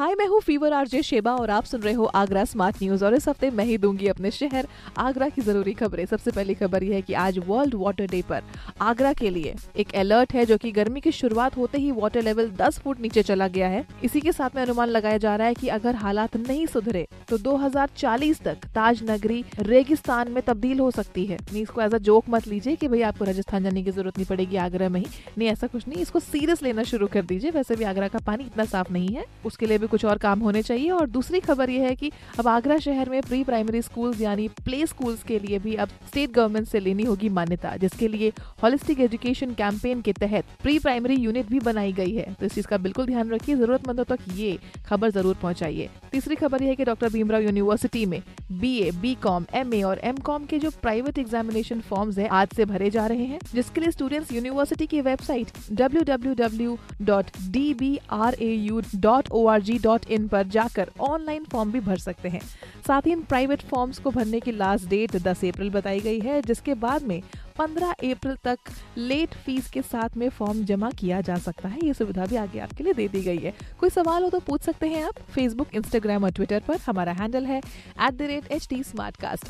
हाय, मैं हूँ fever RJ Sheba और आप सुन रहे हो आगरा स्मार्ट न्यूज़ और इस हफ़्ते मैं ही दूँगी अपने शहर आगरा की ज़रूरी खबरें। सबसे पहली खबर यह है कि आज वर्ल्ड वाटर डे पर आगरा के लिए एक अलर्ट है जो कि गर्मी की शुरुआत होते ही वाटर लेवल 10 फुट नीचे चला गया है। इसी के साथ में अनुमान लगाया जा रहा है की अगर हालात नहीं सुधरे तो 2040 तक ताज नगरी रेगिस्तान में तब्दील हो सकती है। नहीं, इसको एज अ जोक मत लीजिए की भाई आपको राजस्थान जाने की ज़रूरत नहीं पड़ेगी आगरा में ही। नहीं, ऐसा कुछ नहीं। इसको सीरियस लेना शुरू कर दीजिए। वैसे भी आगरा का पानी इतना साफ़ नहीं है। उसके लिए भी कुछ और काम होने चाहिए। और दूसरी खबर यह है कि अब आगरा शहर में प्री प्राइमरी स्कूल्स यानी प्ले स्कूल्स के लिए भी अब स्टेट गवर्नमेंट से लेनी होगी मान्यता, जिसके लिए होलिस्टिक एजुकेशन कैंपेन के तहत प्री प्राइमरी यूनिट भी बनाई गई है। तो इस चीज़ का बिल्कुल ध्यान रखिए, जरूरतमंदों तक ये खबर ज़रूर पहुंचाइए। तीसरी खबर यह है कि डॉक्टर भीमराव यूनिवर्सिटी में B A B Com M A और एम कॉम के जो प्राइवेट एग्जामिनेशन फॉर्म्स है, आज से भरे जा रहे हैं। जिसके लिए स्टूडेंट्स यूनिवर्सिटी की वेबसाइट www.dbrau.org.in पर जाकर ऑनलाइन फॉर्म भी भर सकते हैं। साथ ही इन प्राइवेट फॉर्म्स को भरने की लास्ट डेट 10 अप्रैल बताई गई है, जिसके बाद में 15 अप्रैल तक लेट फ़ीस के साथ में फॉर्म जमा किया जा सकता है। ये सुविधा भी आगे आपके लिए दे दी गई है। कोई सवाल हो तो पूछ सकते हैं आप। फेसबुक इंस्टाग्राम और ट्विटर पर हमारा हैंडल है at the rate H T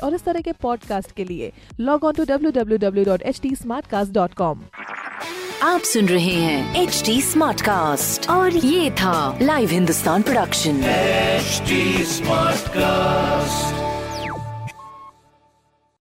और इस तरह के पॉडकास्ट के लिए log on to W W W dot H T smart com आप सुन रहे हैं एच डी स्मार्ट कास्ट और ये था live Hindustan production HD Smartcast.